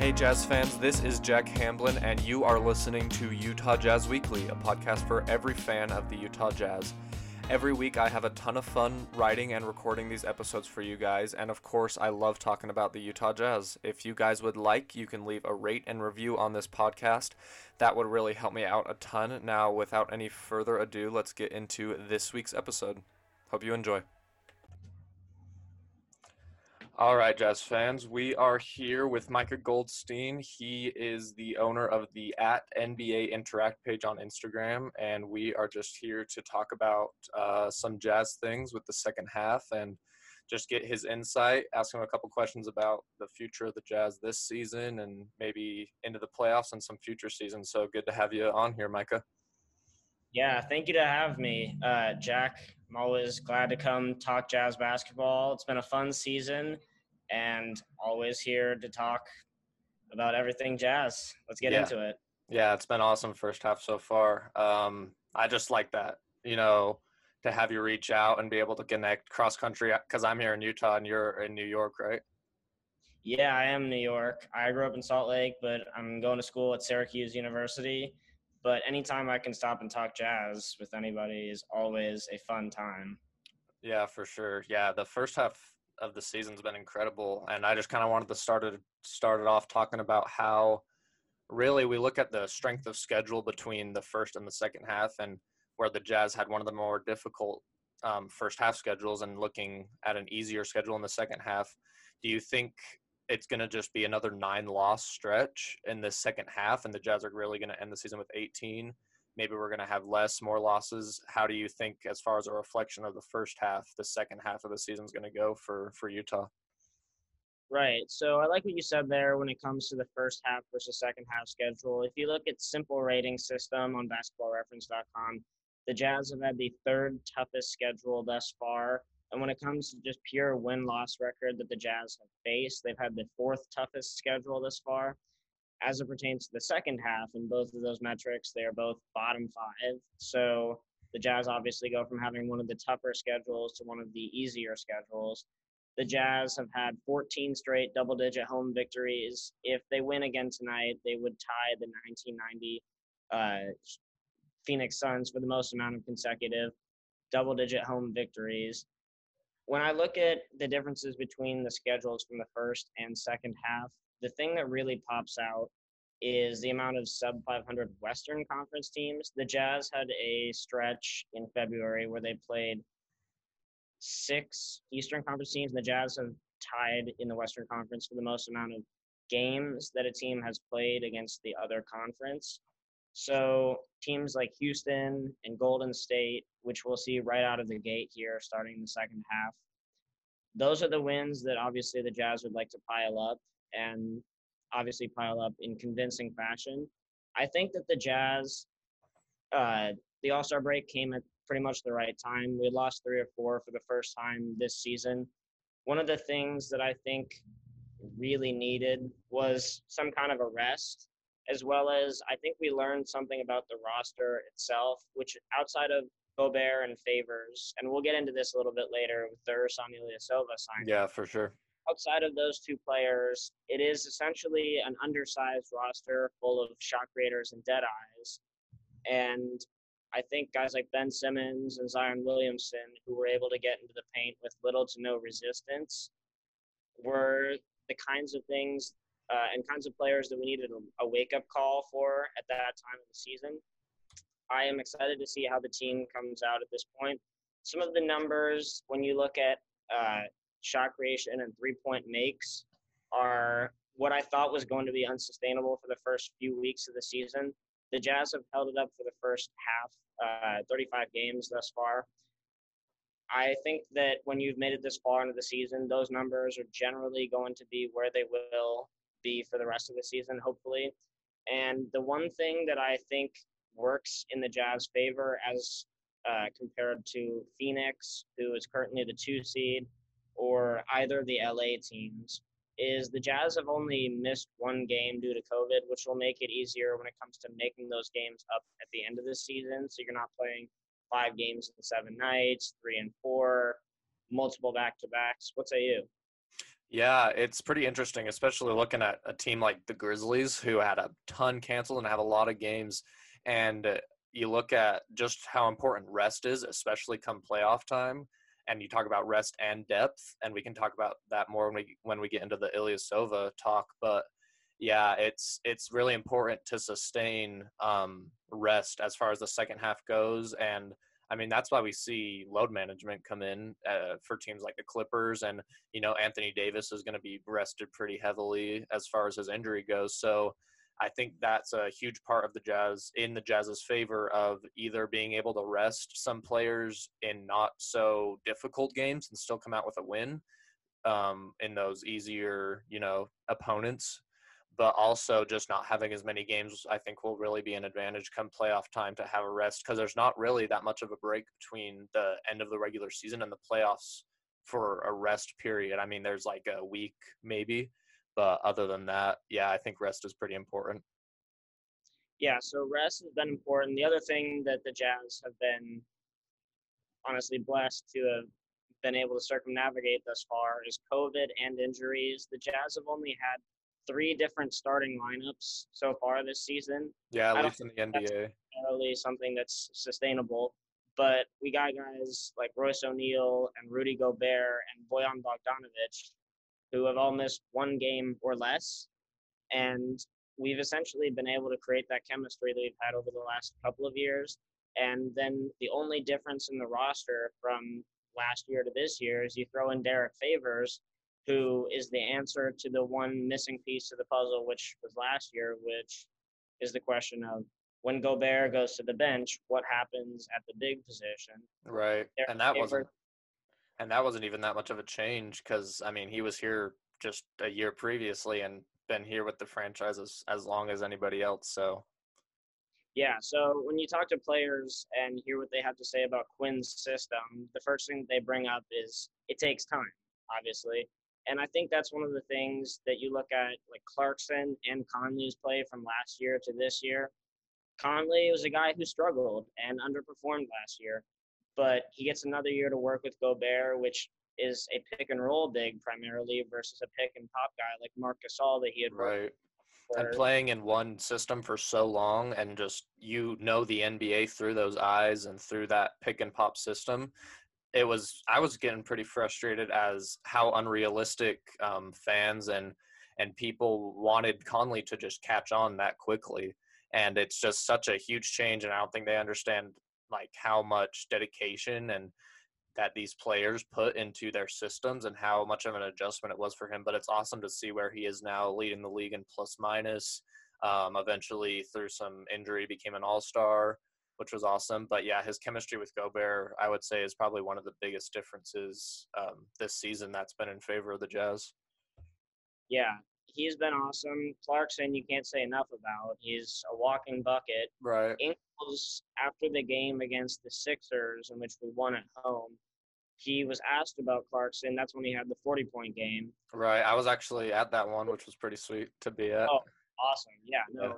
Hey, Jazz fans, this is Jack Hamblin, and you are listening to Utah Jazz Weekly, a podcast for every fan of the Utah Jazz. Every week, I have a ton of fun writing and recording these episodes for you guys, and of course, I love talking about the Utah Jazz. If you guys would like, you can leave a rate and review on this podcast. That would really help me out a ton. Now, without any further ado, let's get into this week's episode. Hope you enjoy. All right, Jazz fans, we are here with Micah Goldstein. He is the owner of the at NBA Interact page on Instagram, and we are just here to talk about uh, some Jazz things with the second half and just get his insight, ask him a couple questions about the future of the Jazz this season and maybe into the playoffs and some future seasons. So good to have you on here, Micah. Yeah, thank you to have me, uh, Jack. I'm always glad to come talk Jazz basketball. It's been a fun season and always here to talk about everything jazz. Let's get yeah. into it. Yeah, it's been awesome first half so far. Um, I just like that, you know, to have you reach out and be able to connect cross country because I'm here in Utah and you're in New York, right? Yeah, I am New York. I grew up in Salt Lake, but I'm going to school at Syracuse University. But anytime I can stop and talk jazz with anybody is always a fun time. Yeah, for sure. Yeah, the first half of the season's been incredible, and I just kind of wanted to start it start it off talking about how really we look at the strength of schedule between the first and the second half, and where the Jazz had one of the more difficult um, first half schedules, and looking at an easier schedule in the second half. Do you think it's going to just be another nine loss stretch in the second half, and the Jazz are really going to end the season with 18? Maybe we're going to have less, more losses. How do you think, as far as a reflection of the first half, the second half of the season is going to go for for Utah? Right. So I like what you said there when it comes to the first half versus second half schedule. If you look at simple rating system on basketballreference.com, the Jazz have had the third toughest schedule thus far. And when it comes to just pure win loss record that the Jazz have faced, they've had the fourth toughest schedule thus far as it pertains to the second half, in both of those metrics, they are both bottom five. So the Jazz obviously go from having one of the tougher schedules to one of the easier schedules. The Jazz have had 14 straight double digit home victories. If they win again tonight, they would tie the 1990 uh, Phoenix Suns for the most amount of consecutive double digit home victories. When I look at the differences between the schedules from the first and second half, the thing that really pops out is the amount of sub 500 Western Conference teams. The Jazz had a stretch in February where they played six Eastern Conference teams. The Jazz have tied in the Western Conference for the most amount of games that a team has played against the other conference. So teams like Houston and Golden State, which we'll see right out of the gate here starting the second half, those are the wins that obviously the Jazz would like to pile up and obviously pile up in convincing fashion. I think that the Jazz, uh, the All Star break came at pretty much the right time. We lost three or four for the first time this season. One of the things that I think really needed was some kind of a rest, as well as I think we learned something about the roster itself, which outside of Gobert and Favors, and we'll get into this a little bit later with the Ersan Ilyasova signing. Yeah, for sure outside of those two players, it is essentially an undersized roster full of shot creators and dead eyes. And I think guys like Ben Simmons and Zion Williamson, who were able to get into the paint with little to no resistance, were the kinds of things uh, and kinds of players that we needed a, wake up call for at that time of the season. I am excited to see how the team comes out at this point. Some of the numbers, when you look at uh, shot creation and three point makes are what I thought was going to be unsustainable for the first few weeks of the season. The Jazz have held it up for the first half, uh, 35 games thus far. I think that when you've made it this far into the season, those numbers are generally going to be where they will be for the rest of the season, hopefully. And the one thing that I think works in the Jazz favor as uh, compared to Phoenix, who is currently the two seed, or either of the LA teams is the Jazz have only missed one game due to COVID, which will make it easier when it comes to making those games up at the end of the season. So you're not playing five games in seven nights, three and four, multiple back to backs. What say you? Yeah, it's pretty interesting, especially looking at a team like the Grizzlies, who had a ton canceled and have a lot of games. And uh, you look at just how important rest is, especially come playoff time. And you talk about rest and depth, and we can talk about that more when we when we get into the Ilyasova talk. But yeah, it's it's really important to sustain um, rest as far as the second half goes, and I mean, that's why we see load management come in uh, for teams like the Clippers. And, you know, Anthony Davis is going to be rested pretty heavily as far as his injury goes. So I think that's a huge part of the Jazz in the Jazz's favor of either being able to rest some players in not so difficult games and still come out with a win um, in those easier, you know, opponents but also just not having as many games, I think will really be an advantage come playoff time to have a rest because there's not really that much of a break between the end of the regular season and the playoffs for a rest period. I mean, there's like a week maybe, but other than that, yeah, I think rest is pretty important. Yeah, so rest has been important. The other thing that the Jazz have been honestly blessed to have been able to circumnavigate thus far is COVID and injuries. The Jazz have only had three different starting lineups so far this season. Yeah, at least in the NBA. Really something that's sustainable. But we got guys like Royce O'Neale and Rudy Gobert and Bojan Bogdanovic who have all missed one game or less. And we've essentially been able to create that chemistry that we've had over the last couple of years. And then the only difference in the roster from last year to this year is you throw in Derrick Favors, who is the answer to the one missing piece of the puzzle, which was last year, which is the question of when Gobert goes to the bench, what happens at the big position? Right, and that wasn't, and that wasn't even that much of a change because I mean he was here just a year previously and been here with the franchise as, as long as anybody else. So yeah, so when you talk to players and hear what they have to say about Quinn's system, the first thing they bring up is it takes time, obviously. And I think that's one of the things that you look at, like Clarkson and Conley's play from last year to this year. Conley was a guy who struggled and underperformed last year, but he gets another year to work with Gobert, which is a pick and roll big primarily versus a pick and pop guy like Marc Gasol that he had right. And playing in one system for so long, and just you know the NBA through those eyes and through that pick and pop system, it was I was getting pretty frustrated as how unrealistic um, fans and and people wanted Conley to just catch on that quickly, and it's just such a huge change, and I don't think they understand like how much dedication and that these players put into their systems and how much of an adjustment it was for him. But it's awesome to see where he is now, leading the league in plus minus. Um, eventually, through some injury, became an all star which was awesome. But yeah, his chemistry with Gobert, I would say, is probably one of the biggest differences um, this season that's been in favor of the Jazz. Yeah, he's been awesome. Clarkson, you can't say enough about. He's a walking bucket. Right. Ingles, after the game against the Sixers, in which we won at home, he was asked about Clarkson. That's when he had the 40 point game. Right. I was actually at that one, which was pretty sweet to be at. Oh, awesome. Yeah. No, yeah.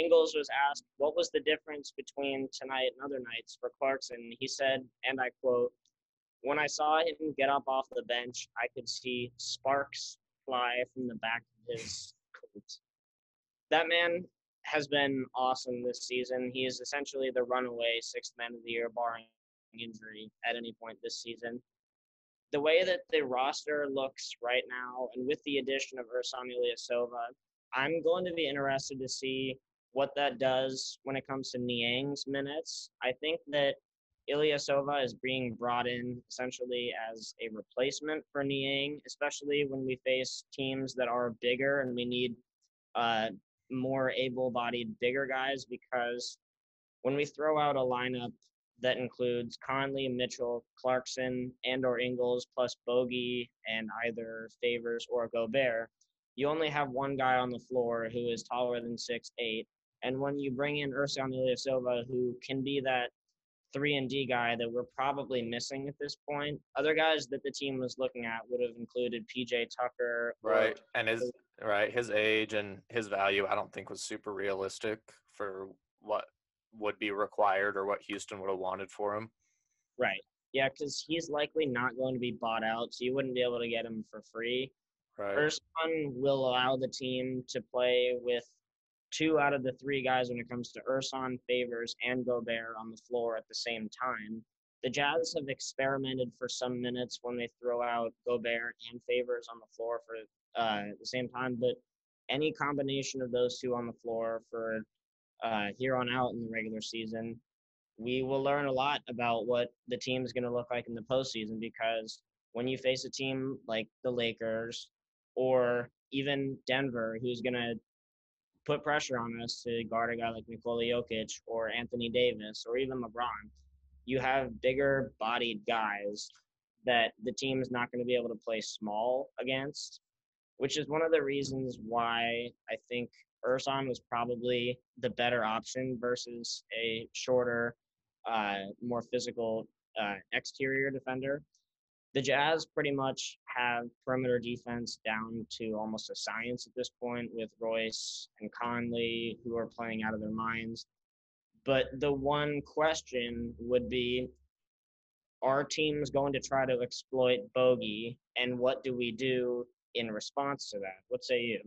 Ingles was asked what was the difference between tonight and other nights for Clarkson. He said, and I quote, When I saw him get up off the bench, I could see sparks fly from the back his. That man has been awesome this season. He is essentially the runaway sixth man of the year, barring injury at any point this season. The way that the roster looks right now, and with the addition of Ersan Ilyasova, I'm going to be interested to see what that does when it comes to Niang's minutes. I think that Ilyasova is being brought in essentially as a replacement for Niang, especially when we face teams that are bigger and we need uh, more able-bodied, bigger guys. Because when we throw out a lineup that includes Conley, Mitchell, Clarkson, and/or Ingles plus Bogey and either Favors or Gobert, you only have one guy on the floor who is taller than six eight and when you bring in Ersan Ilyasova, who can be that three and D guy that we're probably missing at this point, other guys that the team was looking at would have included PJ Tucker. Right, and his right his age and his value, I don't think was super realistic for what would be required or what Houston would have wanted for him. Right. Yeah, because he's likely not going to be bought out, so you wouldn't be able to get him for free. Right. one will allow the team to play with two out of the three guys when it comes to Ersan, Favors, and Gobert on the floor at the same time. The Jazz have experimented for some minutes when they throw out Gobert and Favors on the floor for uh, at the same time, but any combination of those two on the floor for uh, here on out in the regular season, we will learn a lot about what the team is going to look like in the postseason because when you face a team like the Lakers or even Denver, who's going to put pressure on us to guard a guy like Nikola Jokic or Anthony Davis or even LeBron, you have bigger bodied guys that the team is not going to be able to play small against, which is one of the reasons why I think Ersan was probably the better option versus a shorter, uh, more physical uh, exterior defender. The Jazz pretty much have perimeter defense down to almost a science at this point with Royce and Conley, who are playing out of their minds. But the one question would be are teams going to try to exploit Bogey, and what do we do in response to that? What say you?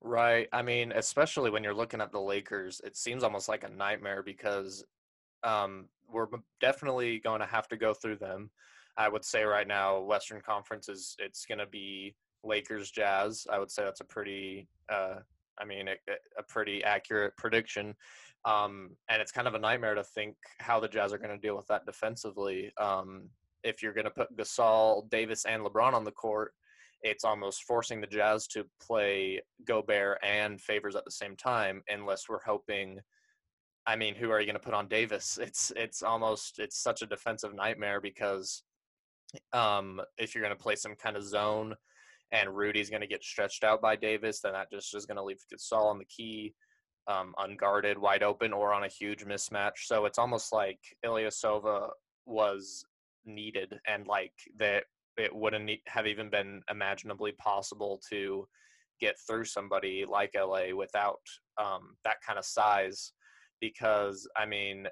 Right. I mean, especially when you're looking at the Lakers, it seems almost like a nightmare because um, we're definitely going to have to go through them. I would say right now, Western Conference is it's going to be Lakers Jazz. I would say that's a pretty, uh, I mean, a, a, pretty accurate prediction. Um, and it's kind of a nightmare to think how the Jazz are going to deal with that defensively. Um, if you're going to put Gasol, Davis, and LeBron on the court, it's almost forcing the Jazz to play Gobert and Favors at the same time, unless we're hoping. I mean, who are you going to put on Davis? It's it's almost it's such a defensive nightmare because um, if you're going to play some kind of zone and Rudy's going to get stretched out by Davis, then that just is going to leave Gasol on the key, um, unguarded, wide open, or on a huge mismatch. So it's almost like Ilyasova was needed, and like that it wouldn't have even been imaginably possible to get through somebody like LA without um, that kind of size. Because I mean,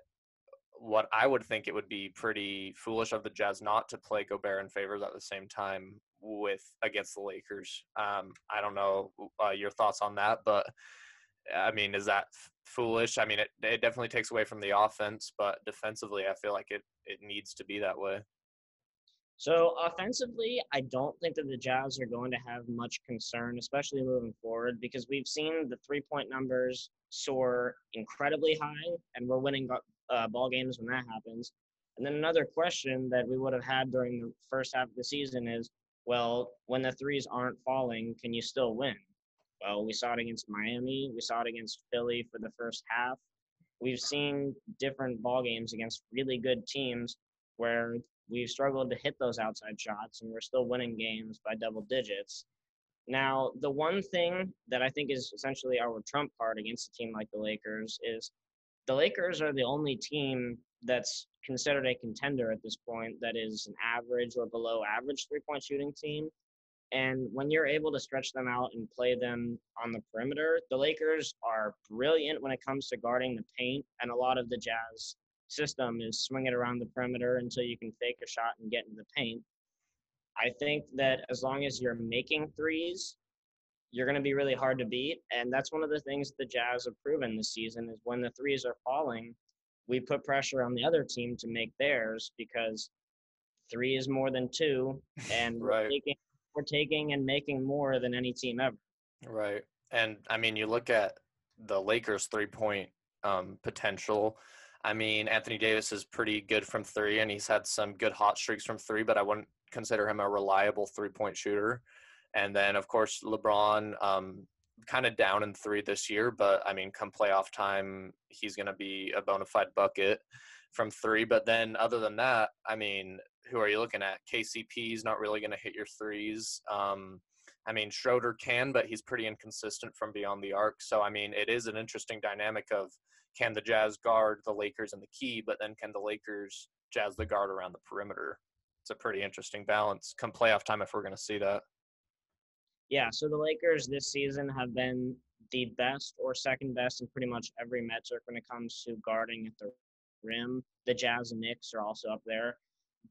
what I would think it would be pretty foolish of the Jazz not to play Gobert and Favors at the same time with against the Lakers. Um, I don't know uh, your thoughts on that, but I mean, is that f- foolish? I mean, it it definitely takes away from the offense, but defensively, I feel like it it needs to be that way. So offensively, I don't think that the Jazz are going to have much concern, especially moving forward, because we've seen the three-point numbers soar incredibly high, and we're winning uh, ball games when that happens. And then another question that we would have had during the first half of the season is, well, when the threes aren't falling, can you still win? Well, we saw it against Miami. We saw it against Philly for the first half. We've seen different ball games against really good teams where we've struggled to hit those outside shots and we're still winning games by double digits. Now, the one thing that I think is essentially our trump card against a team like the Lakers is the Lakers are the only team that's considered a contender at this point that is an average or below average three point shooting team. And when you're able to stretch them out and play them on the perimeter, the Lakers are brilliant when it comes to guarding the paint. And a lot of the Jazz system is swing it around the perimeter until you can fake a shot and get in the paint. I think that as long as you're making threes you're going to be really hard to beat. And that's one of the things the Jazz have proven this season is when the threes are falling, we put pressure on the other team to make theirs because three is more than two, and right. we're, taking, we're taking and making more than any team ever. Right. And I mean, you look at the Lakers' three point um, potential. I mean, Anthony Davis is pretty good from three, and he's had some good hot streaks from three, but I wouldn't consider him a reliable three point shooter. And then, of course, LeBron, um, kind of down in three this year, but I mean, come playoff time, he's going to be a bona fide bucket from three. But then, other than that, I mean, who are you looking at? KCP is not really going to hit your threes. Um, I mean, Schroeder can, but he's pretty inconsistent from beyond the arc. So, I mean, it is an interesting dynamic of can the Jazz guard the Lakers in the key, but then can the Lakers Jazz the guard around the perimeter? It's a pretty interesting balance come playoff time if we're going to see that yeah, so the Lakers this season have been the best or second best in pretty much every metric when it comes to guarding at the rim. The Jazz and Knicks are also up there,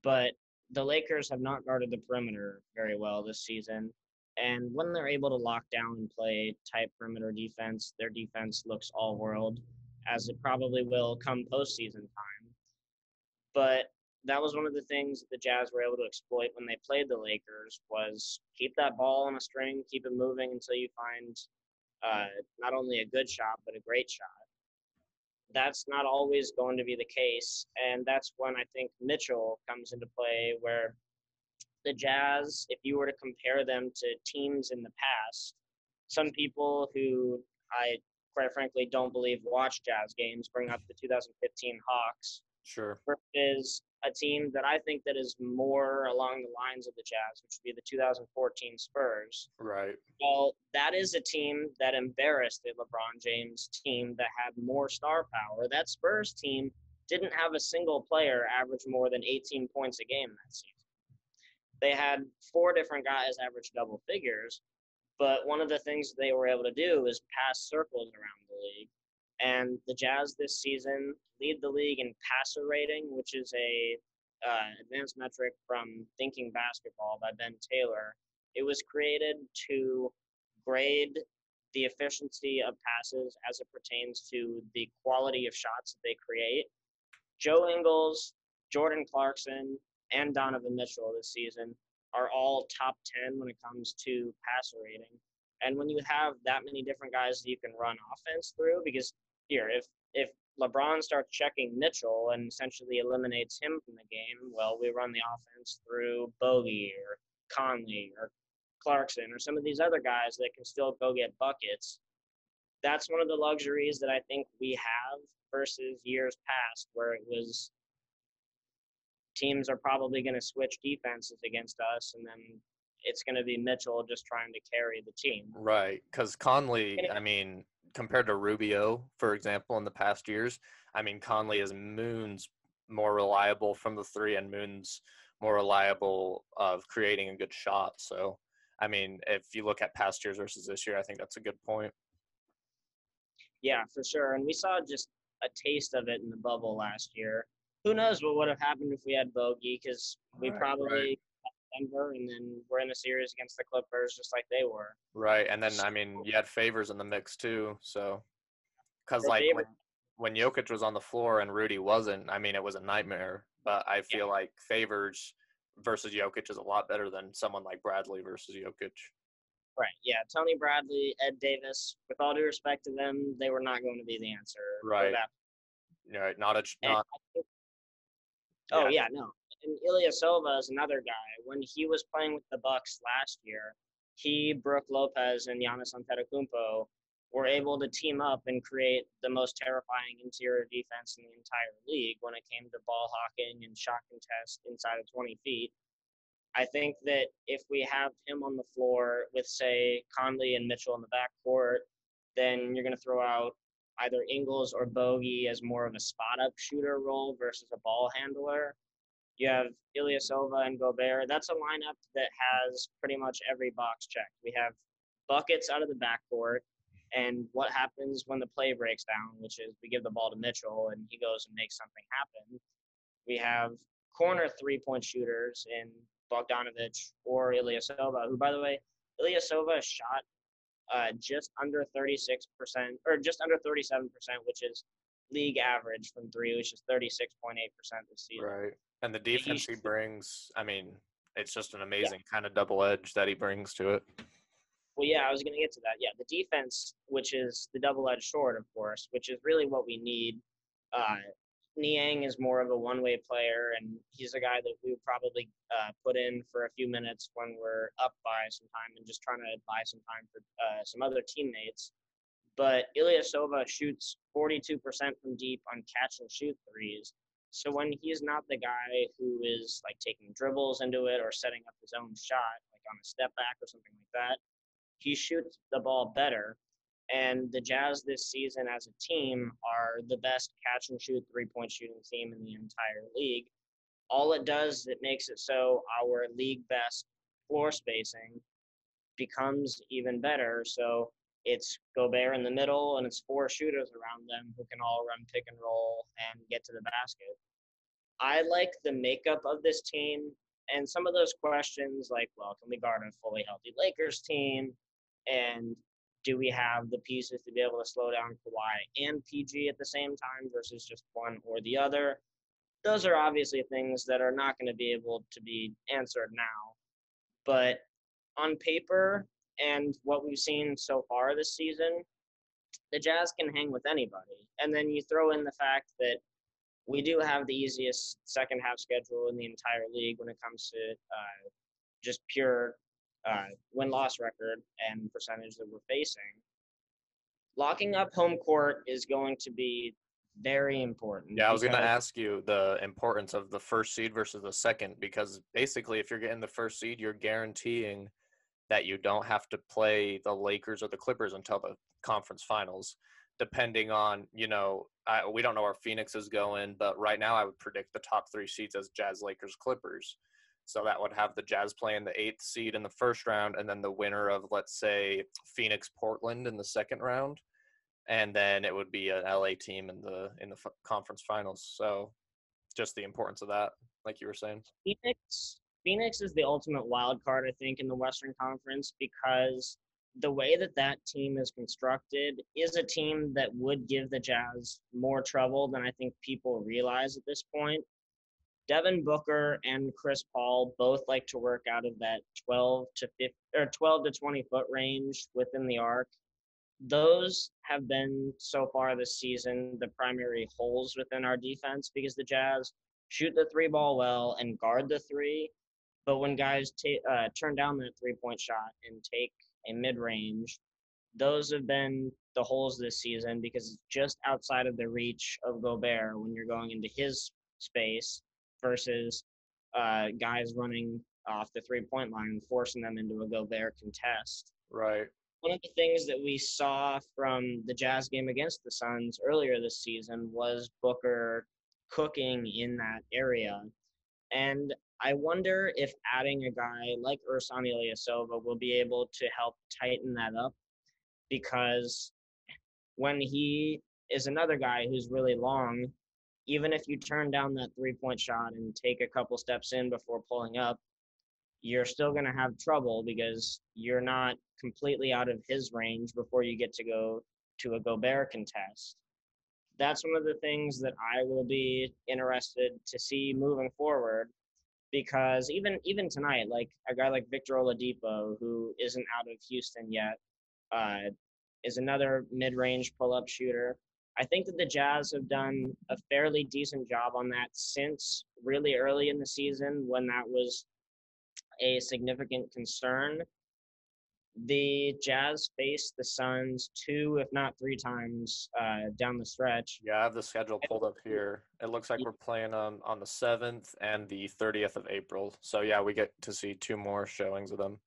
but the Lakers have not guarded the perimeter very well this season. And when they're able to lock down and play tight perimeter defense, their defense looks all world, as it probably will come postseason time. But that was one of the things the Jazz were able to exploit when they played the Lakers was keep that ball on a string, keep it moving until you find uh, not only a good shot but a great shot. That's not always going to be the case, and that's when I think Mitchell comes into play. Where the Jazz, if you were to compare them to teams in the past, some people who I quite frankly don't believe watch Jazz games bring up the 2015 Hawks. Sure. Versus a team that I think that is more along the lines of the Jazz, which would be the 2014 Spurs. Right. Well, that is a team that embarrassed the LeBron James team that had more star power. That Spurs team didn't have a single player average more than 18 points a game that season. They had four different guys average double figures, but one of the things they were able to do is pass circles around the league and the Jazz this season lead the league in passer rating, which is a uh, advanced metric from Thinking Basketball by Ben Taylor. It was created to grade the efficiency of passes as it pertains to the quality of shots that they create. Joe Ingles, Jordan Clarkson, and Donovan Mitchell this season are all top 10 when it comes to passer rating. And when you have that many different guys that you can run offense through, because here. If if LeBron starts checking Mitchell and essentially eliminates him from the game, well, we run the offense through Bogey or Conley or Clarkson or some of these other guys that can still go get buckets. That's one of the luxuries that I think we have versus years past where it was teams are probably going to switch defenses against us and then it's going to be Mitchell just trying to carry the team. Right, because Conley, I mean, compared to Rubio, for example, in the past years, I mean, Conley is moons more reliable from the three, and moons more reliable of creating a good shot. So, I mean, if you look at past years versus this year, I think that's a good point. Yeah, for sure. And we saw just a taste of it in the bubble last year. Who knows what would have happened if we had Bogey? Because we right, probably right. Denver, and then we're in a series against the Clippers, just like they were. Right, and then I mean, you had favors in the mix too, so because like when, when Jokic was on the floor and Rudy wasn't, I mean, it was a nightmare. But I feel yeah. like favors versus Jokic is a lot better than someone like Bradley versus Jokic. Right. Yeah. Tony Bradley, Ed Davis. With all due respect to them, they were not going to be the answer. Right. Right. Not a. Not, oh yeah. yeah. No and Ilya Ilyasova is another guy. When he was playing with the Bucks last year, he, Brook Lopez, and Giannis Antetokounmpo were able to team up and create the most terrifying interior defense in the entire league when it came to ball hawking and shot contest inside of 20 feet. I think that if we have him on the floor with, say, Conley and Mitchell in the backcourt, then you're going to throw out either Ingles or Bogey as more of a spot up shooter role versus a ball handler. You have Ilyasova and Gobert. That's a lineup that has pretty much every box checked. We have buckets out of the backcourt, and what happens when the play breaks down, which is we give the ball to Mitchell and he goes and makes something happen. We have corner three point shooters in Bogdanovic or Ilyasova, who, by the way, Ilyasova shot uh, just under 36%, or just under 37%, which is league average from three, which is 36.8% this season. Right. And the defense he brings, I mean, it's just an amazing yeah. kind of double edge that he brings to it. Well, yeah, I was going to get to that. Yeah, the defense, which is the double edged sword, of course, which is really what we need. Uh, Niang is more of a one way player, and he's a guy that we would probably uh, put in for a few minutes when we're up by some time and just trying to buy some time for uh, some other teammates. But Ilyasova shoots 42% from deep on catch and shoot threes. So when he is not the guy who is like taking dribbles into it or setting up his own shot, like on a step back or something like that, he shoots the ball better. And the Jazz this season as a team are the best catch and shoot three point shooting team in the entire league. All it does, it makes it so our league best floor spacing becomes even better. So it's Gobert in the middle, and it's four shooters around them who can all run pick and roll and get to the basket. I like the makeup of this team, And some of those questions, like, well, can we guard a fully healthy Lakers team? And do we have the pieces to be able to slow down Kawhi and PG at the same time versus just one or the other? Those are obviously things that are not going to be able to be answered now. But on paper and what we've seen so far this season, the Jazz can hang with anybody. And then you throw in the fact that we do have the easiest second half schedule in the entire league when it comes to uh, just pure uh, win loss record and percentage that we're facing. Locking up home court is going to be very important. Yeah, I was going to ask you the importance of the first seed versus the second because basically, if you're getting the first seed, you're guaranteeing that you don't have to play the Lakers or the Clippers until the conference finals, depending on, you know, I, we don't know where Phoenix is going, but right now I would predict the top three seeds as Jazz, Lakers, Clippers. So that would have the Jazz playing the eighth seed in the first round, and then the winner of, let's say, Phoenix, Portland in the second round, and then it would be an LA team in the in the conference finals. So, just the importance of that, like you were saying. Phoenix, Phoenix is the ultimate wild card, I think, in the Western Conference because the way that that team is constructed is a team that would give the Jazz more trouble than I think people realize at this point. Devin Booker and Chris Paul both like to work out of that 12 to 50 or 12 to 20 foot range within the arc. Those have been so far this season the primary holes within our defense because the Jazz shoot the three ball well and guard the three. But when guys t- uh, turn down that three point shot and take a mid range, those have been the holes this season because it's just outside of the reach of Gobert when you're going into his space versus uh, guys running off the three point line and forcing them into a Gobert contest. Right. One of the things that we saw from the Jazz game against the Suns earlier this season was Booker cooking in that area. And I wonder if adding a guy like Ersan Ilyasova will be able to help tighten that up because when he is another guy who's really long, even if you turn down that three point shot and take a couple steps in before pulling up, you're still going to have trouble because you're not completely out of his range before you get to go to a Gobert contest. That's one of the things that I will be interested to see moving forward because even even tonight, like a guy like Victor Oladipo, who isn't out of Houston yet, uh, is another mid-range pull-up shooter. I think that the Jazz have done a fairly decent job on that since really early in the season when that was a significant concern the Jazz faced the Suns two, if not three times uh, down the stretch. Yeah, I have the schedule pulled up here. It looks like we're playing on on the seventh and the thirtieth of April. So yeah, we get to see two more showings of them.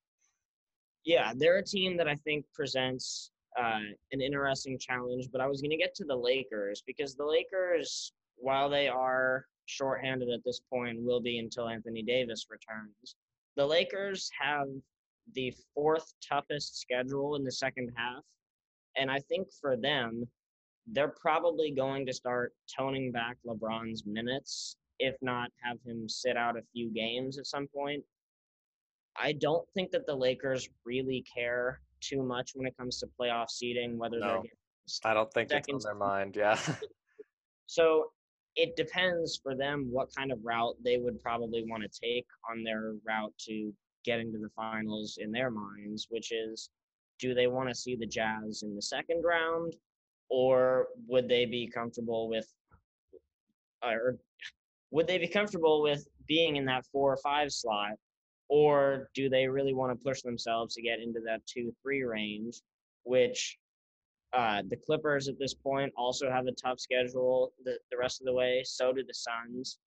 Yeah, they're a team that I think presents uh, an interesting challenge. But I was going to get to the Lakers because the Lakers, while they are shorthanded at this point, will be until Anthony Davis returns. The Lakers have the fourth toughest schedule in the second half. And I think for them, they're probably going to start toning back LeBron's minutes, if not have him sit out a few games at some point. I don't think that the Lakers really care too much when it comes to playoff seeding, whether no, they're I don't think it's on their mind, yeah. so it depends for them what kind of route they would probably want to take on their route to getting to the finals in their minds, which is do they want to see the Jazz in the second round or would they be comfortable with or would they be comfortable with being in that four or five slot or do they really want to push themselves to get into that two three range which uh, the clippers at this point also have a tough schedule the, the rest of the way so do the suns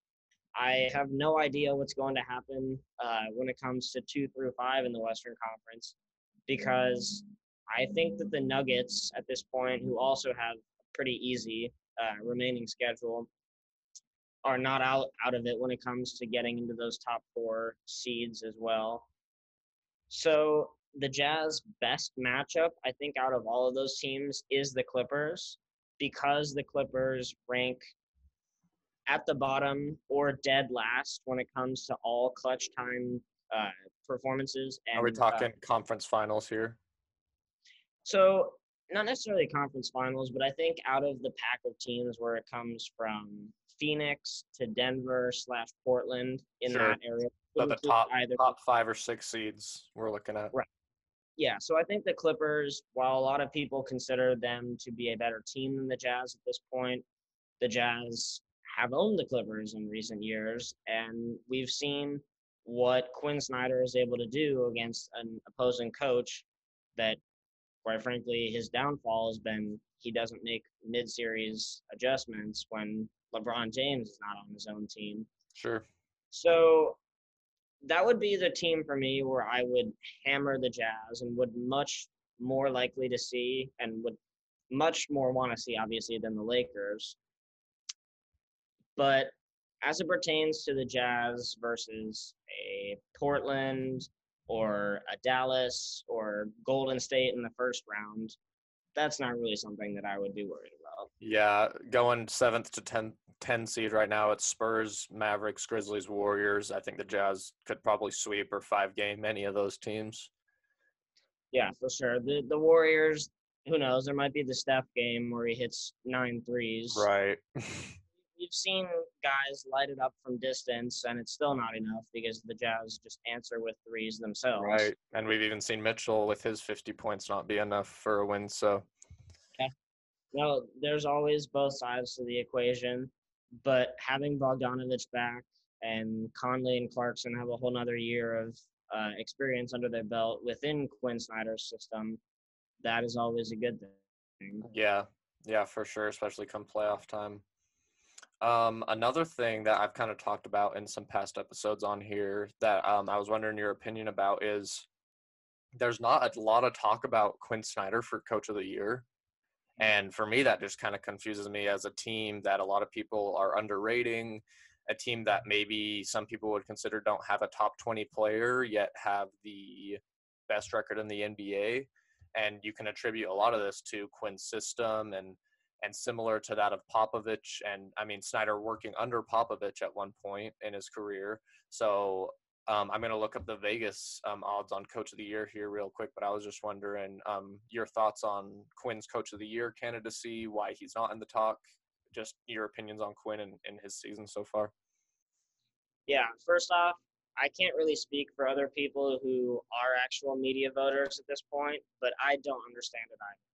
I have no idea what's going to happen uh, when it comes to two through five in the Western Conference because I think that the Nuggets at this point, who also have a pretty easy uh, remaining schedule, are not out, out of it when it comes to getting into those top four seeds as well. So the Jazz best matchup, I think, out of all of those teams is the Clippers because the Clippers rank at the bottom or dead last when it comes to all clutch time uh, performances. And, Are we uh, talking uh, conference finals here? So not necessarily conference finals, but I think out of the pack of teams where it comes from Phoenix to Denver slash Portland in sure. that area. So the top either top five or six seeds we're looking at. Right. Yeah, so I think the Clippers, while a lot of people consider them to be a better team than the Jazz at this point, the Jazz have owned the Clippers in recent years, and we've seen what Quinn Snyder is able to do against an opposing coach that quite frankly, his downfall has been he doesn't make mid-series adjustments when LeBron James is not on his own team. Sure. So that would be the team for me where I would hammer the Jazz and would much more likely to see and would much more want to see obviously than the Lakers. But as it pertains to the Jazz versus a Portland or a Dallas or Golden State in the first round, that's not really something that I would be worried about. Yeah, going seventh to 10, 10 seed right now, it's Spurs, Mavericks, Grizzlies, Warriors. I think the Jazz could probably sweep or five game any of those teams. Yeah, for sure. The the Warriors, who knows? There might be the Steph game where he hits nine threes. Right. we've seen guys light it up from distance, and it's still not enough because the Jazz just answer with threes themselves. Right, and we've even seen Mitchell with his 50 points not be enough for a win. So, okay. Well, there's always both sides to the equation, but having Bogdanovic back and Conley and Clarkson have a whole nother year of uh, experience under their belt within Quinn Snyder's system, that is always a good thing. Yeah, yeah, for sure, especially come playoff time. Um, another thing that I've kind of talked about in some past episodes on here that um, I was wondering your opinion about is there's not a lot of talk about Quinn Snyder for Coach of the Year. And for me, that just kind of confuses me as a team that a lot of people are underrating, a team that maybe some people would consider don't have a top 20 player, yet have the best record in the NBA. And you can attribute a lot of this to Quinn's system and and similar to that of Popovich and I mean Snyder working under Popovich at one point in his career. So um, I'm going to look up the Vegas um, odds on Coach of the Year here real quick, but I was just wondering um, your thoughts on Quinn's Coach of the Year candidacy, why he's not in the talk, just your opinions on Quinn and, and his season so far. Yeah, first off, I can't really speak for other people who are actual media voters at this point, but I don't understand it either.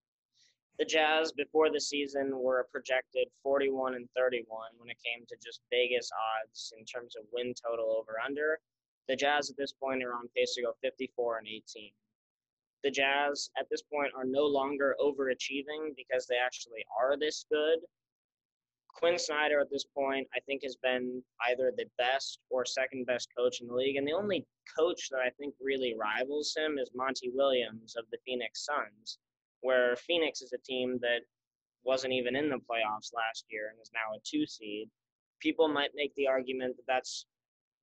The Jazz before the season were projected 41 and 31 when it came to just Vegas odds in terms of win total over under. The Jazz at this point are on pace to go 54 and 18. The Jazz at this point are no longer overachieving because they actually are this good. Quinn Snyder at this point, I think, has been either the best or second best coach in the league. And the only coach that I think really rivals him is Monty Williams of the Phoenix Suns where Phoenix is a team that wasn't even in the playoffs last year and is now a two seed. People might make the argument that that's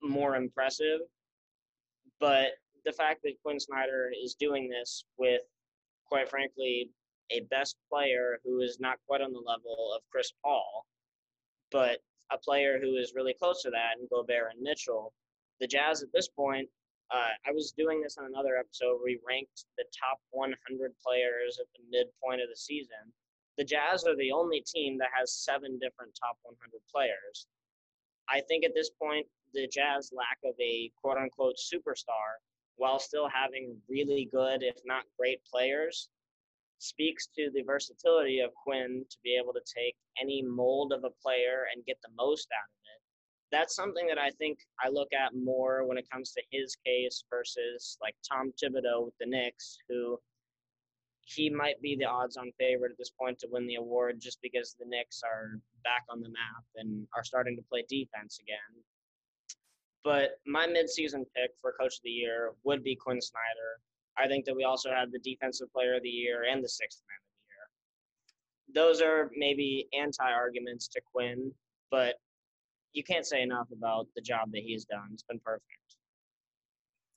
more impressive, but the fact that Quinn Snyder is doing this with, quite frankly, a best player who is not quite on the level of Chris Paul, but a player who is really close to that, and Gobert and Mitchell. The Jazz at this point uh, I was doing this on another episode we ranked the top 100 players at the midpoint of the season. The Jazz are the only team that has seven different top 100 players. I think at this point, the Jazz lack of a quote unquote superstar while still having really good, if not great players, speaks to the versatility of Quinn to be able to take any mold of a player and get the most out of it that's something that I think I look at more when it comes to his case versus like Tom Thibodeau with the Knicks, who he might be the odds on favorite at this point to win the award just because the Knicks are back on the map and are starting to play defense again. But my midseason pick for coach of the year would be Quinn Snyder. I think that we also have the defensive player of the year and the sixth man of the year. Those are maybe anti arguments to Quinn, but you can't say enough about the job that he's done. It's been perfect.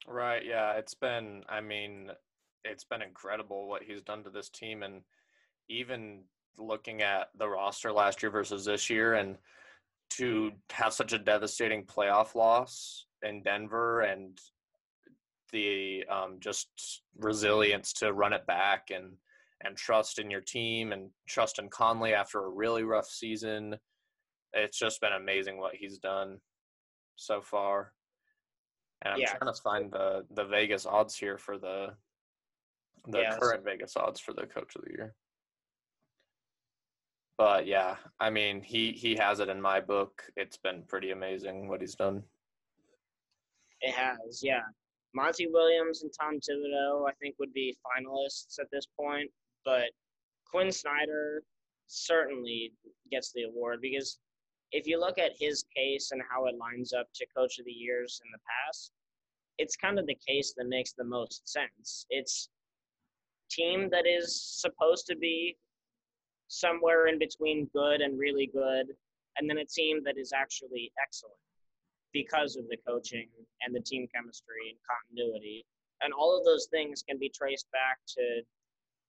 Right. Yeah. It's been, I mean, it's been incredible what he's done to this team. And even looking at the roster last year versus this year, and to have such a devastating playoff loss in Denver and the um, just resilience to run it back and and trust in your team and trust in Conley after a really rough season. It's just been amazing what he's done so far. And I'm yeah. trying to find the the Vegas odds here for the the yes. current Vegas odds for the coach of the year. But yeah, I mean, he he has it in my book. It's been pretty amazing what he's done. It has, yeah. Monty Williams and Tom Thibodeau, I think, would be finalists at this point. But Quin Snyder certainly gets the award because if you look at his case and how it lines up to Coach of the Years in the past, it's kind of the case that makes the most sense. It's team that is supposed to be somewhere in between good and really good, and then a team that is actually excellent because of the coaching and the team chemistry and continuity. And all of those things can be traced back to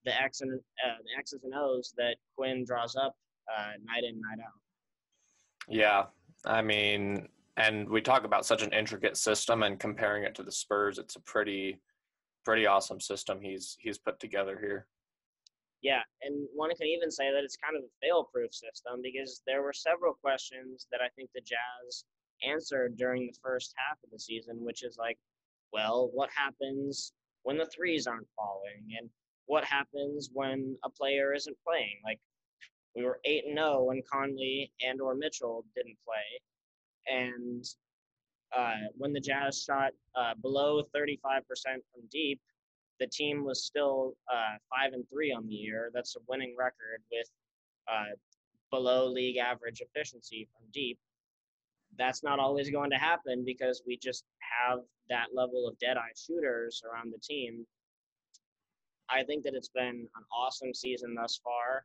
the X and uh, the X's and O's that Quin draws up uh, night in, night out. Yeah, I mean, and we talk about such an intricate system, and comparing it to the Spurs, it's a pretty, pretty awesome system he's he's put together here. Yeah, and one can even say that it's kind of a fail-proof system because there were several questions that I think the Jazz answered during the first half of the season, which is like, well, what happens when the threes aren't falling, and what happens when a player isn't playing? Like, we were eight and zero oh when Conley and or Mitchell didn't play, and uh, when the Jazz shot uh, below 35% from deep, the team was still uh, five and three on the year. That's a winning record with uh, below league average efficiency from deep. That's not always going to happen because we just have that level of dead eye shooters around the team. I think that it's been an awesome season thus far,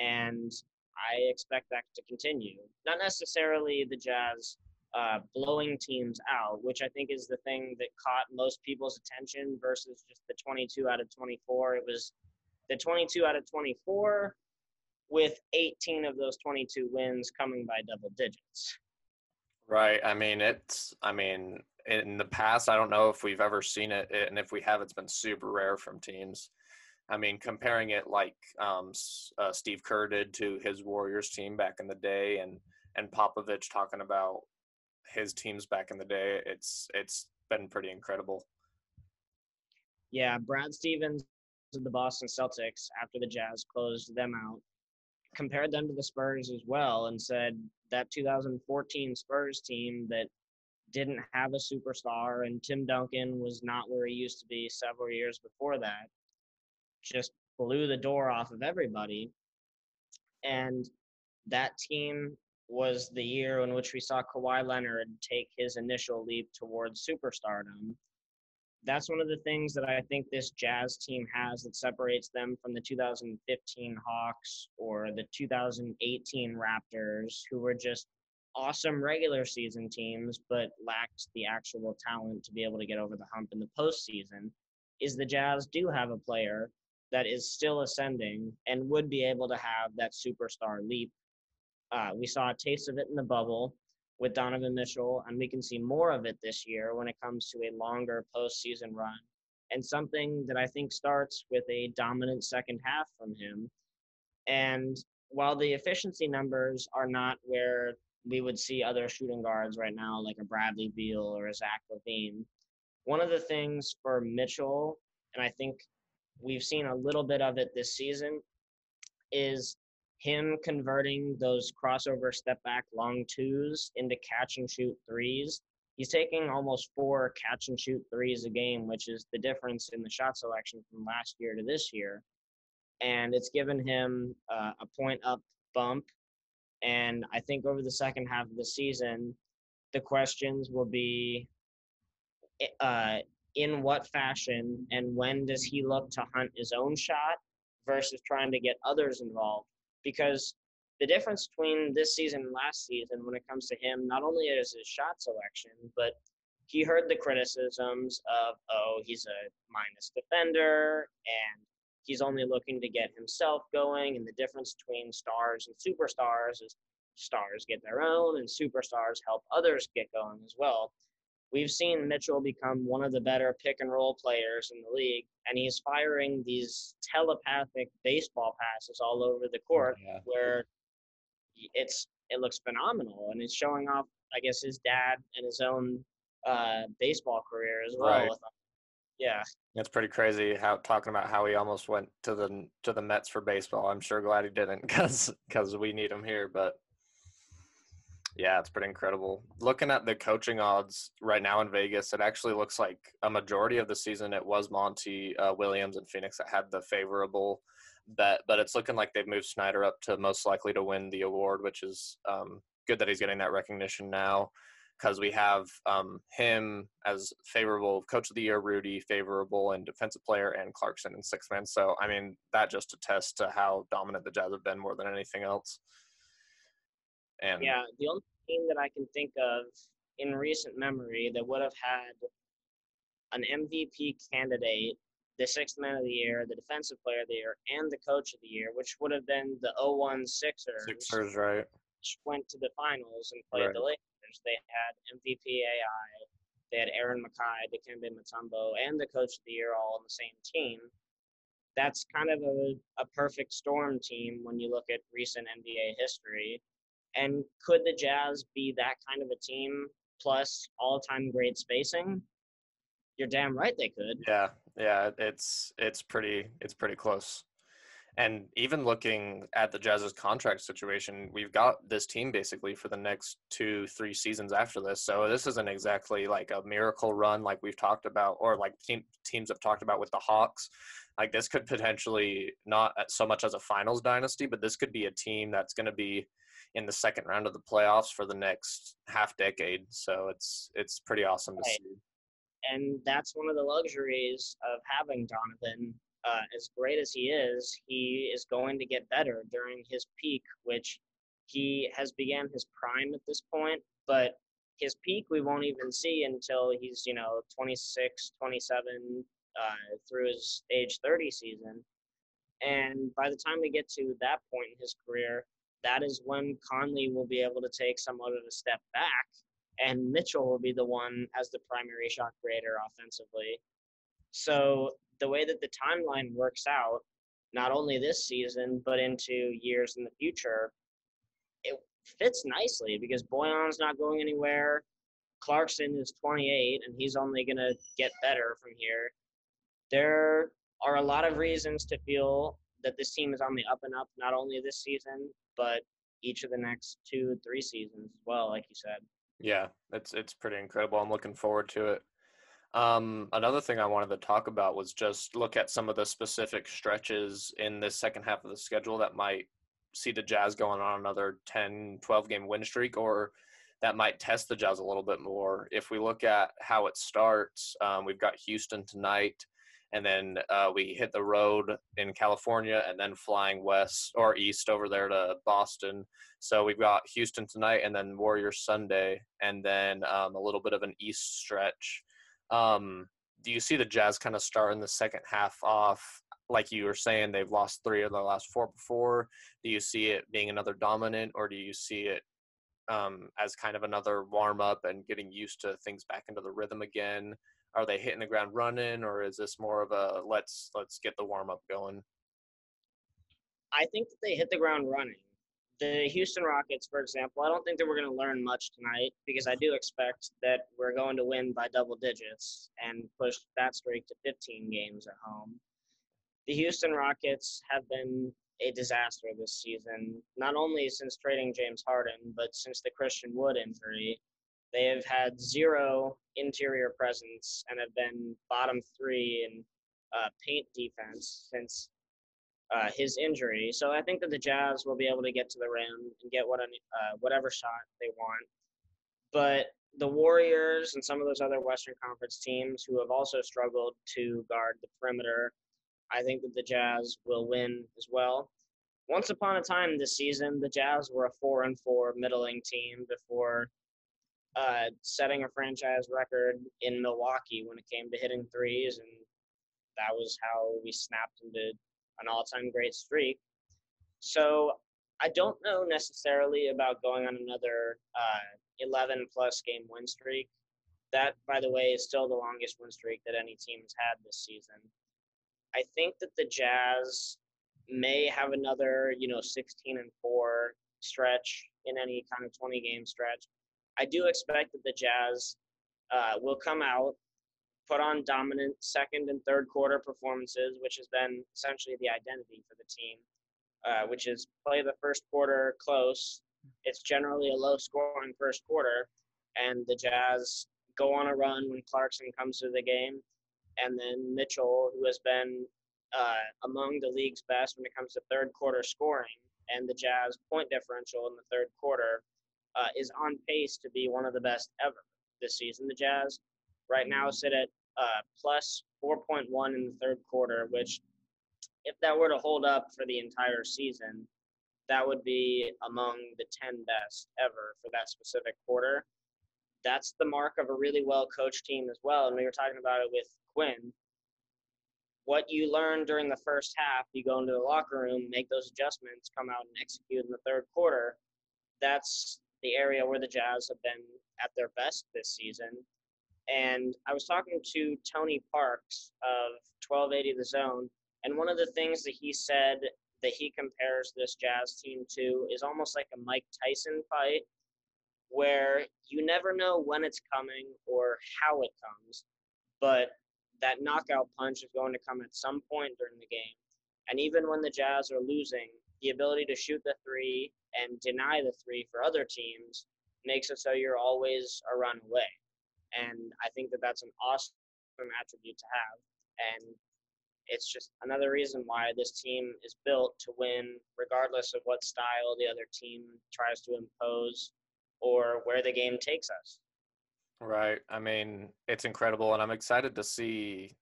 and I expect that to continue. Not necessarily the Jazz uh, blowing teams out, which I think is the thing that caught most people's attention versus just the 22 out of 24. It was the 22 out of 24 with 18 of those 22 wins coming by double digits. Right. I mean, it's, I mean, in the past, I don't know if we've ever seen it. And if we have, it's been super rare from teams. I mean, comparing it like um, uh, Steve Kerr did to his Warriors team back in the day and, and Popovich talking about his teams back in the day, it's it's been pretty incredible. Yeah, Brad Stevens of the Boston Celtics after the Jazz closed them out compared them to the Spurs as well and said that 2014 Spurs team that didn't have a superstar and Tim Duncan was not where he used to be several years before that just blew the door off of everybody and that team was the year in which we saw Kawhi Leonard take his initial leap towards superstardom. That's one of the things that I think this Jazz team has that separates them from the 2015 Hawks or the 2018 Raptors, who were just awesome regular season teams but lacked the actual talent to be able to get over the hump in the postseason. Is the Jazz do have a player that is still ascending and would be able to have that superstar leap uh, we saw a taste of it in the bubble with Donovan Mitchell, and we can see more of it this year when it comes to a longer postseason run. And something that I think starts with a dominant second half from him. And while the efficiency numbers are not where we would see other shooting guards right now, like a Bradley Beal or a Zach LaVine, one of the things for Mitchell, and I think we've seen a little bit of it this season, is him converting those crossover step back long twos into catch and shoot threes. He's taking almost four catch and shoot threes a game, which is the difference in the shot selection from last year to this year. And it's given him uh, a point up bump. And I think over the second half of the season, the questions will be uh, in what fashion and when does he look to hunt his own shot versus trying to get others involved because the difference between this season and last season when it comes to him not only is his shot selection but he heard the criticisms of oh he's a minus defender and he's only looking to get himself going and the difference between stars and superstars is stars get their own and superstars help others get going as well. We've seen Mitchell become one of the better pick and roll players in the league, and he's firing these telepathic baseball passes all over the court Yeah. where it's it looks phenomenal and it's showing off I guess his dad and his own uh, baseball career as well. Right. Yeah, It's pretty crazy how talking about how he almost went to the to the Mets for baseball. I'm sure glad he didn't because because we need him here. But yeah, it's pretty incredible. Looking at the coaching odds right now in Vegas, it actually looks like a majority of the season it was Monty uh, Williams and Phoenix that had the favorable bet, but it's looking like they've moved Snyder up to most likely to win the award, which is um, good that he's getting that recognition now because we have um, him as favorable coach of the year, Rudy favorable and defensive player, and Clarkson in six man. So I mean that just attests to how dominant the Jazz have been more than anything else. And yeah. The only team that I can think of in recent memory that would have had an MVP candidate, the sixth man of the year, the defensive player of the year, and the coach of the year, which would have been the 01 Sixers, Sixers, right? which went to the finals and played Right. the Lakers. They had MVP AI, they had Aaron McKie, Dikembe Mutombo, and the coach of the year all on the same team. That's kind of a, a perfect storm team when you look at recent NBA history. And could the Jazz be that kind of a team plus all time great spacing? You're damn right they could. Yeah, yeah, it's it's pretty it's pretty close. And even looking at the Jazz's contract situation, we've got this team basically for the next two, three seasons after this. So this isn't exactly like a miracle run like we've talked about, or like team, teams have talked about with the Hawks. Like this could potentially not uh, so much as a finals dynasty, but this could be a team that's going to be in the second round of the playoffs for the next half decade. So it's it's pretty awesome to Right. see. and that's one of the luxuries of having Donovan. Uh, as great as he is, he is going to get better during his peak, which he has began his prime at this point. But his peak we won't even see until he's you know 26, 27 uh, through his age 30 season. And by the time we get to that point in his career, that is when Conley will be able to take somewhat of a step back and Mitchell will be the one as the primary shot creator offensively. So the way that the timeline works out, not only this season but into years in the future, it fits nicely because Bojan's not going anywhere. Clarkson is 28 and he's only going to get better from here. There are a lot of reasons to feel that this team is on the up and up, not only this season, but each of the next two, three seasons as well, like you said. Yeah, it's it's pretty incredible. I'm looking forward to it. Um, another thing I wanted to talk about was just look at some of the specific stretches in this second half of the schedule that might see the Jazz going on another 10, 12 game win streak, or that might test the Jazz a little bit more. If we look at how it starts, um, we've got Houston tonight, and then uh, we hit the road in California, and then flying west or east over there to Boston. So we've got Houston tonight, and then Warrior Sunday, and then um, a little bit of an east stretch. Um, do you see the Jazz kind of starting the second half off? Like you were saying, they've lost three of the last four before. Do you see it being another dominant, or do you see it um, as kind of another warm up and getting used to things back into the rhythm again? Are they hitting the ground running, or is this more of a let's let's get the warm up going? I think that they hit the ground running. The Houston Rockets, for example, I don't think that we're going to learn much tonight because I do expect that we're going to win by double digits and push that streak to 15 games at home. The Houston Rockets have been a disaster this season, not only since trading James Harden, but since the Christian Wood injury. They have had zero interior presence and have been bottom three in uh, paint defense since uh, his injury. So I think that the Jazz will be able to get to the rim and get what uh, whatever shot they want. But the Warriors and some of those other Western Conference teams who have also struggled to guard the perimeter, I think that the Jazz will win as well. Once upon a time this season, the Jazz were a four and four middling team before uh, setting a franchise record in Milwaukee when it came to hitting threes, and that was how we snapped into an all-time great streak. So I don't know necessarily about going on another uh, 11 plus game win streak. That, by the way, is still the longest win streak that any team has had this season. I think that the Jazz may have another, you know, 16 and 4 stretch in any kind of 20 game stretch. I do expect that the Jazz uh, will come out, put on dominant second and third quarter performances, which has been essentially the identity for the team, uh, which is play the first quarter close. It's generally a low scoring first quarter, and the Jazz go on a run when Clarkson comes to the game. And then Mitchell, who has been uh, among the league's best when it comes to third quarter scoring, and the Jazz point differential in the third quarter uh, is on pace to be one of the best ever this season. The Jazz right now sit at uh, plus 4.1 in the third quarter, which, if that were to hold up for the entire season, that would be among the 10 best ever for that specific quarter. That's the mark of a really well coached team as well. And we were talking about it with Quin what you learn during the first half, you go into the locker room, make those adjustments, come out and execute in the third quarter. That's the area where the Jazz have been at their best this season. And I was talking to Tony Parks of 1280 The Zone, and one of the things that he said that he compares this Jazz team to is almost like a Mike Tyson fight, where you never know when it's coming or how it comes, but that knockout punch is going to come at some point during the game. And even when the Jazz are losing, the ability to shoot the three and deny the three for other teams makes it so you're always a run away. And I think that that's an awesome attribute to have. And it's just another reason why this team is built to win, regardless of what style the other team tries to impose or where the game takes us. Right. I mean, it's incredible, and I'm excited to see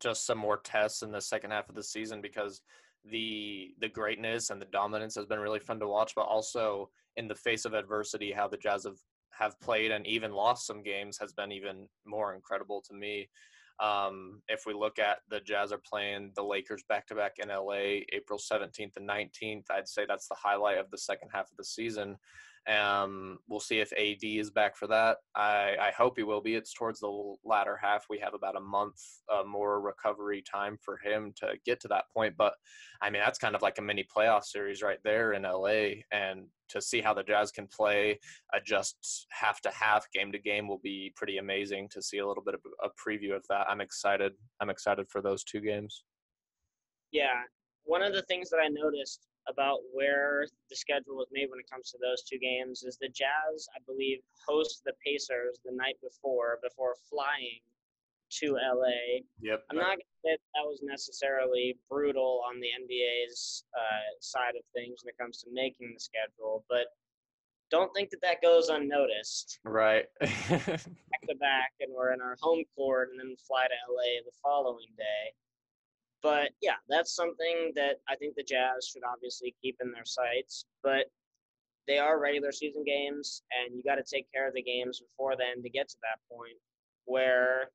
just some more tests in the second half of the season because the the greatness and the dominance has been really fun to watch, but also in the face of adversity, how the Jazz have have played and even lost some games has been even more incredible to me. Um, if we look at the Jazz are playing the Lakers back to back in LA April 17th and 19th, I'd say that's the highlight of the second half of the season. Um, we'll see if AD is back for that. I, I hope he will be. It's towards the latter half. We have about a month uh, more recovery time for him to get to that point. But I mean, that's kind of like a mini playoff series right there in LA. And to see how the Jazz can play, adjust half to half, game to game, will be pretty amazing. To see a little bit of a preview of that, I'm excited. I'm excited for those two games. Yeah, one of the things that I noticed about where the schedule was made when it comes to those two games is the Jazz, I believe, host the Pacers the night before before flying to LA. Yep. I'm not going to say that was necessarily brutal on the NBA's uh, side of things when it comes to making the schedule, but don't think that that goes unnoticed. Right. back to back, and we're in our home court, and then fly to LA the following day. But yeah, that's something that I think the Jazz should obviously keep in their sights. But they are regular season games, and you got to take care of the games before then to get to that point where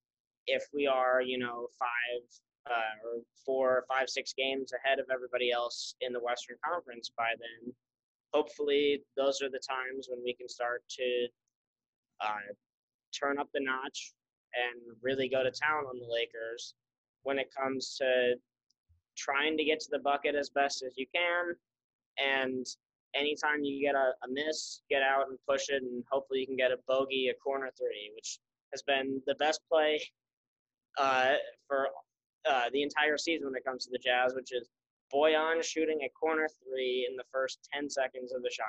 if we are, you know, five uh, or four, five, six games ahead of everybody else in the Western Conference by then, hopefully those are the times when we can start to uh, turn up the notch and really go to town on the Lakers when it comes to trying to get to the bucket as best as you can. And anytime you get a, a miss, get out and push it, and hopefully you can get a bogey, a corner three, which has been the best play uh, for uh, the entire season when it comes to the Jazz, which is Bojan shooting a corner three in the first 10 seconds of the shot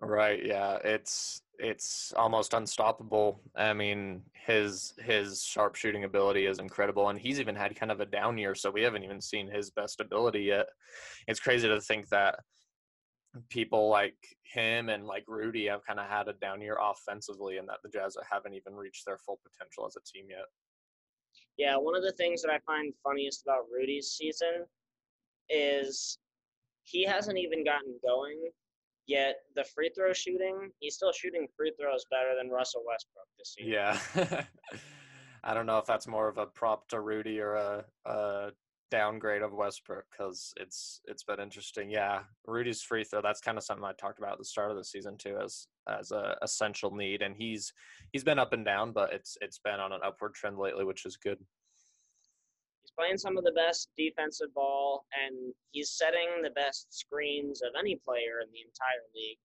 clock. Right. Yeah. It's it's almost unstoppable. I mean, his his sharpshooting ability is incredible, and he's even had kind of a down year, so we haven't even seen his best ability yet. It's crazy to think that people like him and like Rudy have kind of had a down year offensively, and that the Jazz haven't even reached their full potential as a team yet. Yeah, one of the things that I find funniest about Rudy's season is he hasn't even gotten going Yet the free throw shooting, he's still shooting free throws better than Russell Westbrook this season. Yeah. I don't know if that's more of a prop to Rudy or a, a downgrade of Westbrook because it's it's been interesting. Yeah, Rudy's free throw. That's kind of something I talked about at the start of the season too, as as a essential need. And he's he's been up and down, but it's it's been on an upward trend lately, which is good. Playing some of the best defensive ball, and he's setting the best screens of any player in the entire league.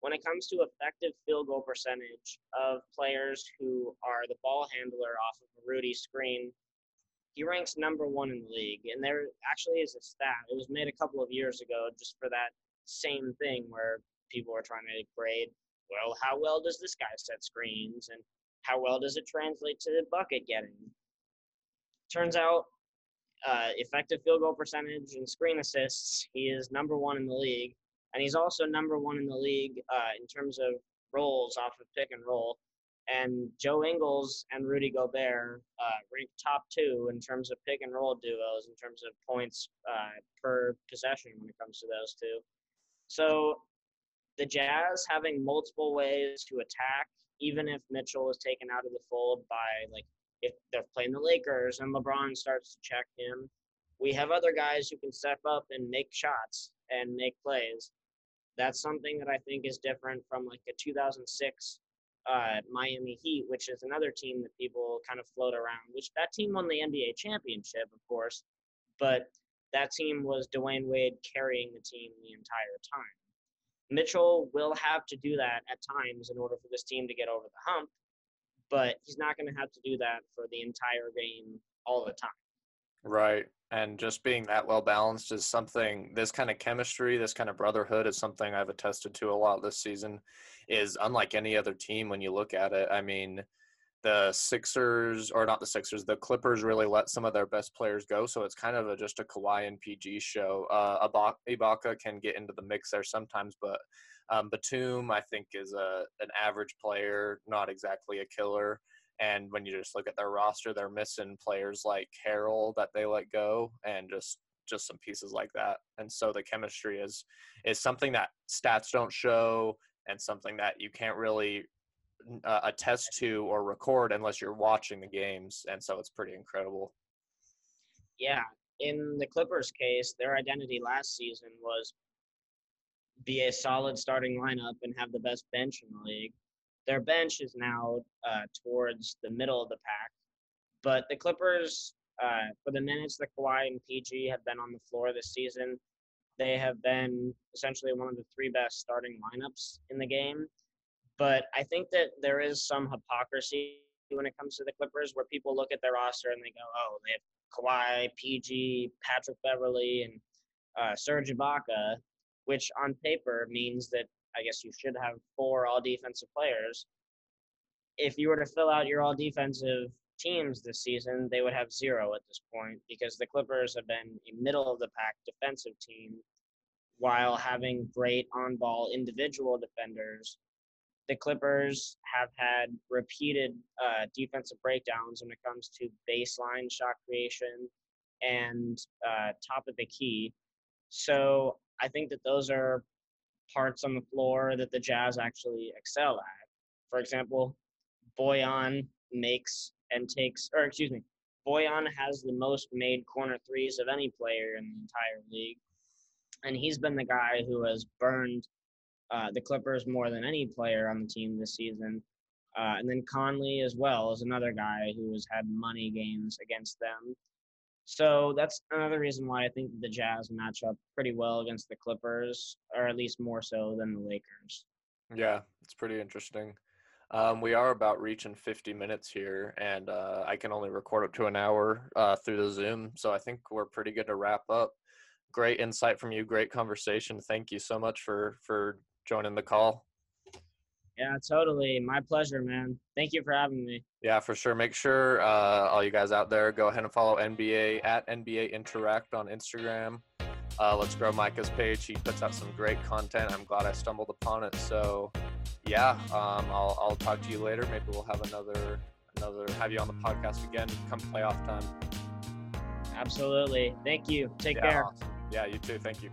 When it comes to effective field goal percentage of players who are the ball handler off of a Rudy screen, he ranks number one in the league. And there actually is a stat. It was made a couple of years ago just for that same thing where people were trying to grade, well, how well does this guy set screens and how well does it translate to the bucket getting? Turns out, uh, effective field goal percentage and screen assists, he is number one in the league. And he's also number one in the league uh, in terms of rolls off of pick and roll and Joe Ingles and Rudy Gobert uh, top two in terms of pick and roll duos in terms of points uh, per possession when it comes to those two. So the Jazz having multiple ways to attack, even if Mitchell is taken out of the fold by like if they're playing the Lakers and LeBron starts to check him, we have other guys who can step up and make shots and make plays. That's something that I think is different from like a 2006 uh, Miami Heat, which is another team that people kind of float around. Which that team won the NBA championship, of course, but that team was Dwyane Wade carrying the team the entire time. Mitchell will have to do that at times in order for this team to get over the hump, but he's not going to have to do that for the entire game all the time. Right. And just being that well balanced is something, this kind of chemistry, this kind of brotherhood is something I've attested to a lot this season is unlike any other team when you look at it. I mean, the Sixers or not the Sixers, the Clippers really let some of their best players go. So it's kind of a, just a Kawhi and PG show. Uh, Ibaka can get into the mix there sometimes, but um, Batum I think is a an average player, not exactly a killer. And when you just look at their roster, they're missing players like Harrell that they let go, and just just some pieces like that. And so the chemistry is is something that stats don't show and something that you can't really uh, attest to or record unless you're watching the games. And so it's pretty incredible. Yeah. In the Clippers case, their identity last season was be a solid starting lineup and have the best bench in the league. Their bench is now uh, towards the middle of the pack, but the Clippers, uh, for the minutes that Kawhi and PG have been on the floor this season, they have been essentially one of the three best starting lineups in the game. But I think that there is some hypocrisy when it comes to the Clippers where people look at their roster and they go, oh, they have Kawhi, PG, Patrick Beverley, and uh, Serge Ibaka, which on paper means that I guess you should have four all defensive players. If you were to fill out your all defensive teams this season, they would have zero at this point because the Clippers have been a middle of the pack defensive team while having great on ball individual defenders. The Clippers have had repeated uh, defensive breakdowns when it comes to baseline shot creation and uh, top of the key. So I think that those are parts on the floor that the Jazz actually excel at. For example, Bojan makes and takes, or excuse me, Bojan has the most made corner threes of any player in the entire league. And he's been the guy who has burned uh, the Clippers more than any player on the team this season. Uh, and then Conley as well is another guy who has had money games against them. So that's another reason why I think the Jazz match up pretty well against the Clippers, or at least more so than the Lakers. Yeah, it's pretty interesting. Um, we are about reaching 50 minutes here, and uh, I can only record up to an hour uh, through the Zoom. So I think we're pretty good to wrap up. Great insight from you. Great conversation. Thank you so much for for joining the call. Yeah, totally. My pleasure, man. Thank you for having me. Yeah, for sure. Make sure uh, all you guys out there go ahead and follow NBA at NBA Interact on Instagram. Uh, let's grow Micah's page. He puts out some great content. I'm glad I stumbled upon it. So yeah, um, I'll, I'll talk to you later. Maybe we'll have another another have you on the podcast again come playoff time. Absolutely. Thank you. Take yeah, care. Awesome. Yeah, you too. Thank you.